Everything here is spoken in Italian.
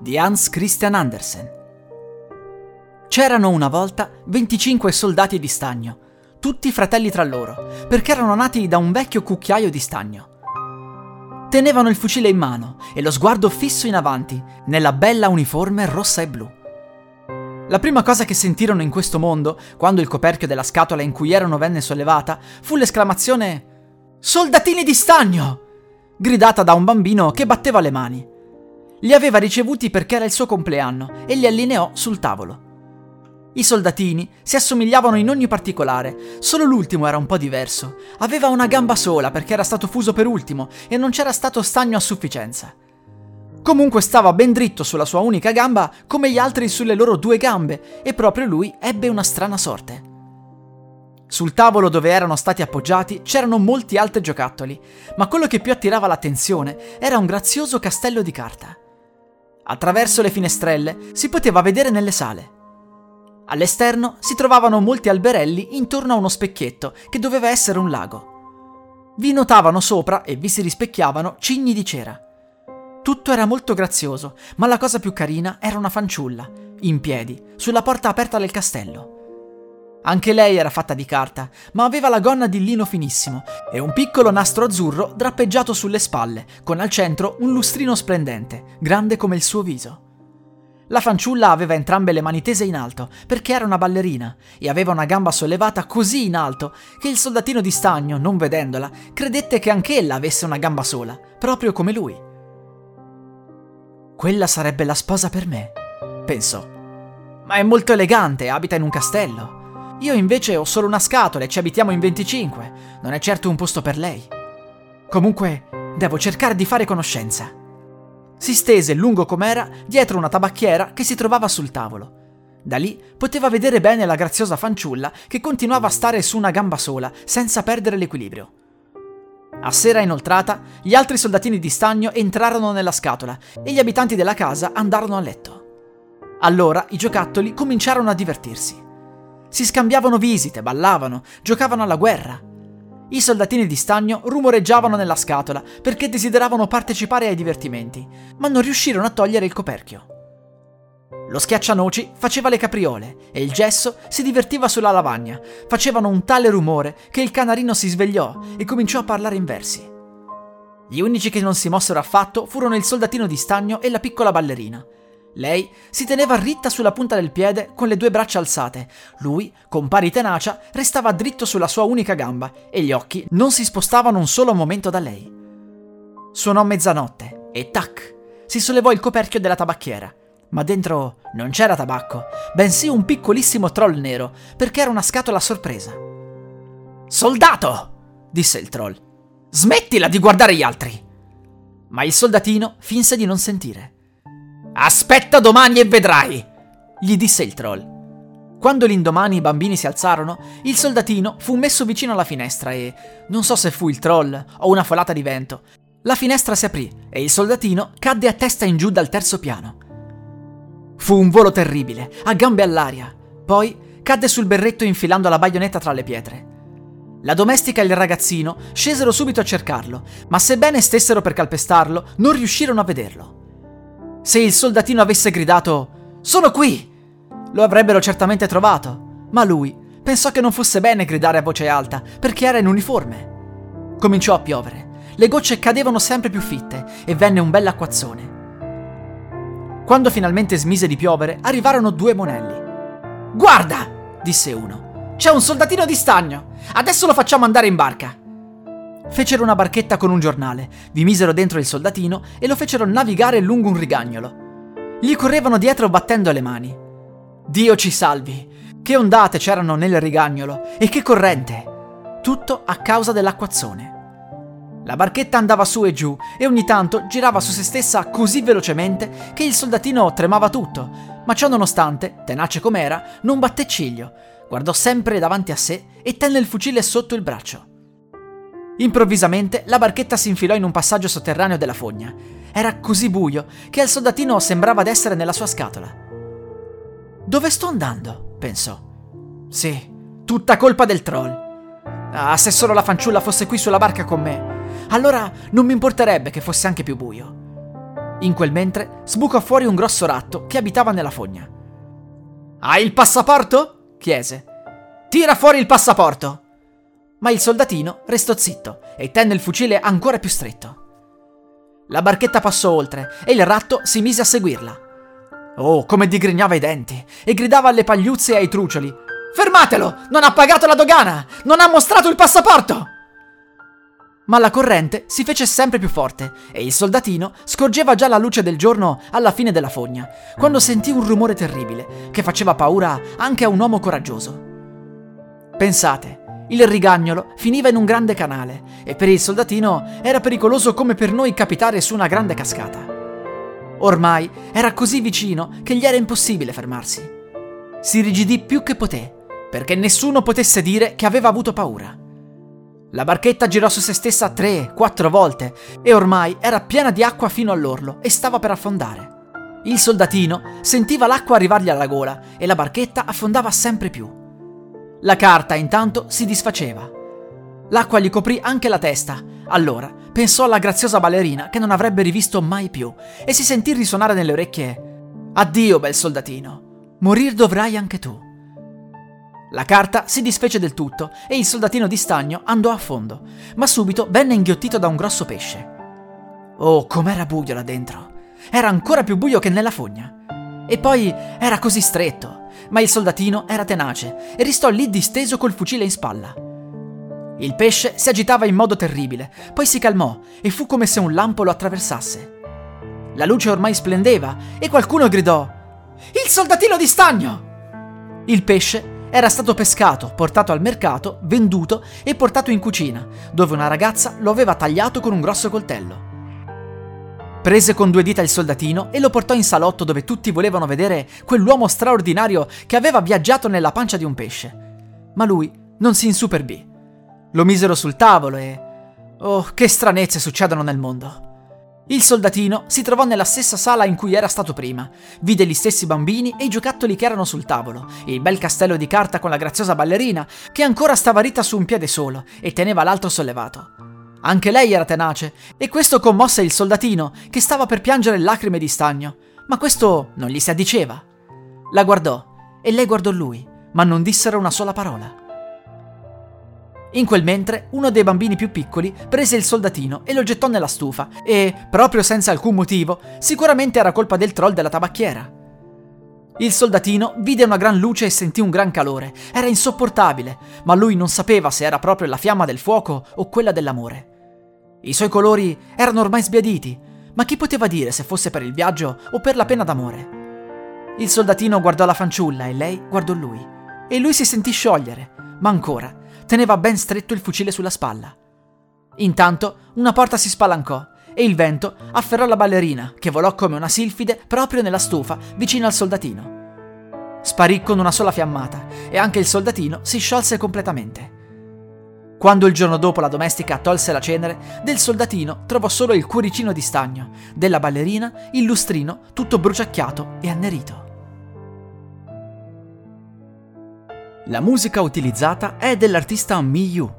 di Hans Christian Andersen. C'erano una volta 25 soldati di stagno, tutti fratelli tra loro, perché erano nati da un vecchio cucchiaio di stagno. Tenevano il fucile in mano e lo sguardo fisso in avanti, nella bella uniforme rossa e blu. La prima cosa che sentirono in questo mondo, quando il coperchio della scatola in cui erano venne sollevata, fu l'esclamazione Soldatini di stagno! gridata da un bambino che batteva le mani. Li aveva ricevuti perché era il suo compleanno e li allineò sul tavolo. I soldatini si assomigliavano in ogni particolare, solo l'ultimo era un po' diverso. Aveva una gamba sola perché era stato fuso per ultimo e non c'era stato stagno a sufficienza. Comunque stava ben dritto sulla sua unica gamba come gli altri sulle loro due gambe e proprio lui ebbe una strana sorte. Sul tavolo dove erano stati appoggiati c'erano molti altri giocattoli, ma quello che più attirava l'attenzione era un grazioso castello di carta. Attraverso le finestrelle si poteva vedere nelle sale. All'esterno si trovavano molti alberelli intorno a uno specchietto che doveva essere un lago. Vi notavano sopra e vi si rispecchiavano cigni di cera. Tutto era molto grazioso, ma la cosa più carina era una fanciulla, in piedi, sulla porta aperta del castello. Anche lei era fatta di carta, ma aveva la gonna di lino finissimo e un piccolo nastro azzurro drappeggiato sulle spalle, con al centro un lustrino splendente, grande come il suo viso. La fanciulla aveva entrambe le mani tese in alto, perché era una ballerina, e aveva una gamba sollevata così in alto che il soldatino di stagno, non vedendola, credette che anch'ella avesse una gamba sola, proprio come lui. Quella sarebbe la sposa per me, pensò. Ma è molto elegante, abita in un castello. Io invece ho solo una scatola e ci abitiamo in 25. Non è certo un posto per lei. Comunque, devo cercare di fare conoscenza. Si stese lungo com'era dietro una tabacchiera che si trovava sul tavolo. Da lì poteva vedere bene la graziosa fanciulla che continuava a stare su una gamba sola, senza perdere l'equilibrio. A sera inoltrata, gli altri soldatini di stagno entrarono nella scatola e gli abitanti della casa andarono a letto. Allora i giocattoli cominciarono a divertirsi. Si scambiavano visite, ballavano, giocavano alla guerra. I soldatini di stagno rumoreggiavano nella scatola perché desideravano partecipare ai divertimenti, ma non riuscirono a togliere il coperchio. Lo schiaccianoci faceva le capriole e il gesso si divertiva sulla lavagna. Facevano un tale rumore che il canarino si svegliò e cominciò a parlare in versi. Gli unici che non si mossero affatto furono il soldatino di stagno e la piccola ballerina. Lei si teneva ritta sulla punta del piede con le due braccia alzate. Lui, con pari tenacia, restava dritto sulla sua unica gamba e gli occhi non si spostavano un solo momento da lei. Suonò mezzanotte e tac! Si sollevò il coperchio della tabacchiera. Ma dentro non c'era tabacco, bensì un piccolissimo troll nero, perché era una scatola a sorpresa. Soldato! disse il troll. Smettila di guardare gli altri! Ma il soldatino finse di non sentire. Aspetta domani e vedrai, gli disse il troll. Quando l'indomani i bambini si alzarono, il soldatino fu messo vicino alla finestra e, non so se fu il troll o una folata di vento, la finestra si aprì e il soldatino cadde a testa in giù dal terzo piano. Fu un volo terribile, a gambe all'aria. Poi cadde sul berretto infilando la baionetta tra le pietre. La domestica e il ragazzino scesero subito a cercarlo, ma sebbene stessero per calpestarlo, non riuscirono a vederlo. Se il soldatino avesse gridato Sono qui! Lo avrebbero certamente trovato, ma lui pensò che non fosse bene gridare a voce alta perché era in uniforme. Cominciò a piovere. Le gocce cadevano sempre più fitte e venne un bell'acquazzone. Quando finalmente smise di piovere, arrivarono due monelli. Guarda! disse uno. C'è un soldatino di stagno. Adesso lo facciamo andare in barca. Fecero una barchetta con un giornale, vi misero dentro il soldatino e lo fecero navigare lungo un rigagnolo. Gli correvano dietro battendo le mani. Dio ci salvi! Che ondate c'erano nel rigagnolo e che corrente! Tutto a causa dell'acquazzone. La barchetta andava su e giù e ogni tanto girava su se stessa così velocemente che il soldatino tremava tutto, Ma ciò nonostante, tenace com'era, non batté ciglio, guardò sempre davanti a sé e tenne il fucile sotto il braccio. Improvvisamente la barchetta si infilò in un passaggio sotterraneo della fogna. Era così buio che al soldatino sembrava d'essere nella sua scatola. Dove sto andando? pensò. Sì, tutta colpa del troll. Ah, se solo la fanciulla fosse qui sulla barca con me, allora non mi importerebbe che fosse anche più buio. In quel mentre sbucò fuori un grosso ratto che abitava nella fogna. Hai il passaporto? chiese. Tira fuori il passaporto! Ma il soldatino restò zitto e tenne il fucile ancora più stretto. La barchetta passò oltre e il ratto si mise a seguirla. Oh, come digrignava i denti e gridava alle pagliuzze e ai trucioli. Fermatelo! Non ha pagato la dogana! Non ha mostrato il passaporto! Ma la corrente si fece sempre più forte e il soldatino scorgeva già la luce del giorno alla fine della fogna, quando sentì un rumore terribile che faceva paura anche a un uomo coraggioso. Pensate, il rigagnolo finiva in un grande canale e per il soldatino era pericoloso come per noi capitare su una grande cascata. Ormai era così vicino che gli era impossibile fermarsi. Si rigidì più che poté, perché nessuno potesse dire che aveva avuto paura. La barchetta girò su se stessa tre, quattro volte e ormai era piena di acqua fino all'orlo e stava per affondare. Il soldatino sentiva l'acqua arrivargli alla gola e la barchetta affondava sempre più. La carta intanto si disfaceva. L'acqua gli coprì anche la testa. Allora pensò alla graziosa ballerina che non avrebbe rivisto mai più e si sentì risuonare nelle orecchie Addio, bel soldatino. Morir dovrai anche tu. La carta si disfece del tutto e il soldatino di stagno andò a fondo, ma subito venne inghiottito da un grosso pesce. Oh, com'era buio là dentro! Era ancora più buio che nella fogna. E poi era così stretto, ma il soldatino era tenace e restò lì disteso col fucile in spalla. Il pesce si agitava in modo terribile, poi si calmò e fu come se un lampo lo attraversasse. La luce ormai splendeva e qualcuno gridò: Il soldatino di stagno! Il pesce era stato pescato, portato al mercato, venduto e portato in cucina, dove una ragazza lo aveva tagliato con un grosso coltello. Prese con due dita il soldatino e lo portò in salotto dove tutti volevano vedere quell'uomo straordinario che aveva viaggiato nella pancia di un pesce. Ma lui non si insuperbì. Lo misero sul tavolo e... Oh, che stranezze succedono nel mondo. Il soldatino si trovò nella stessa sala in cui era stato prima. Vide gli stessi bambini e i giocattoli che erano sul tavolo, il bel castello di carta con la graziosa ballerina, che ancora stava ritta su un piede solo e teneva l'altro sollevato. Anche lei era tenace, e questo commosse il soldatino, che stava per piangere lacrime di stagno, ma questo non gli si addiceva. La guardò, e lei guardò lui, ma non dissero una sola parola. In quel mentre, uno dei bambini più piccoli prese il soldatino e lo gettò nella stufa e, proprio senza alcun motivo, sicuramente era colpa del troll della tabacchiera. Il soldatino vide una gran luce e sentì un gran calore. Era insopportabile, ma lui non sapeva se era proprio la fiamma del fuoco o quella dell'amore. I suoi colori erano ormai sbiaditi, ma chi poteva dire se fosse per il viaggio o per la pena d'amore? Il soldatino guardò la fanciulla e lei guardò lui. E lui si sentì sciogliere, ma ancora teneva ben stretto il fucile sulla spalla. Intanto una porta si spalancò e il vento afferrò la ballerina, che volò come una silfide proprio nella stufa vicino al soldatino. Sparì con una sola fiammata e anche il soldatino si sciolse completamente. Quando il giorno dopo la domestica tolse la cenere, del soldatino trovò solo il cuoricino di stagno, della ballerina il lustrino tutto bruciacchiato e annerito. La musica utilizzata è dell'artista Miyu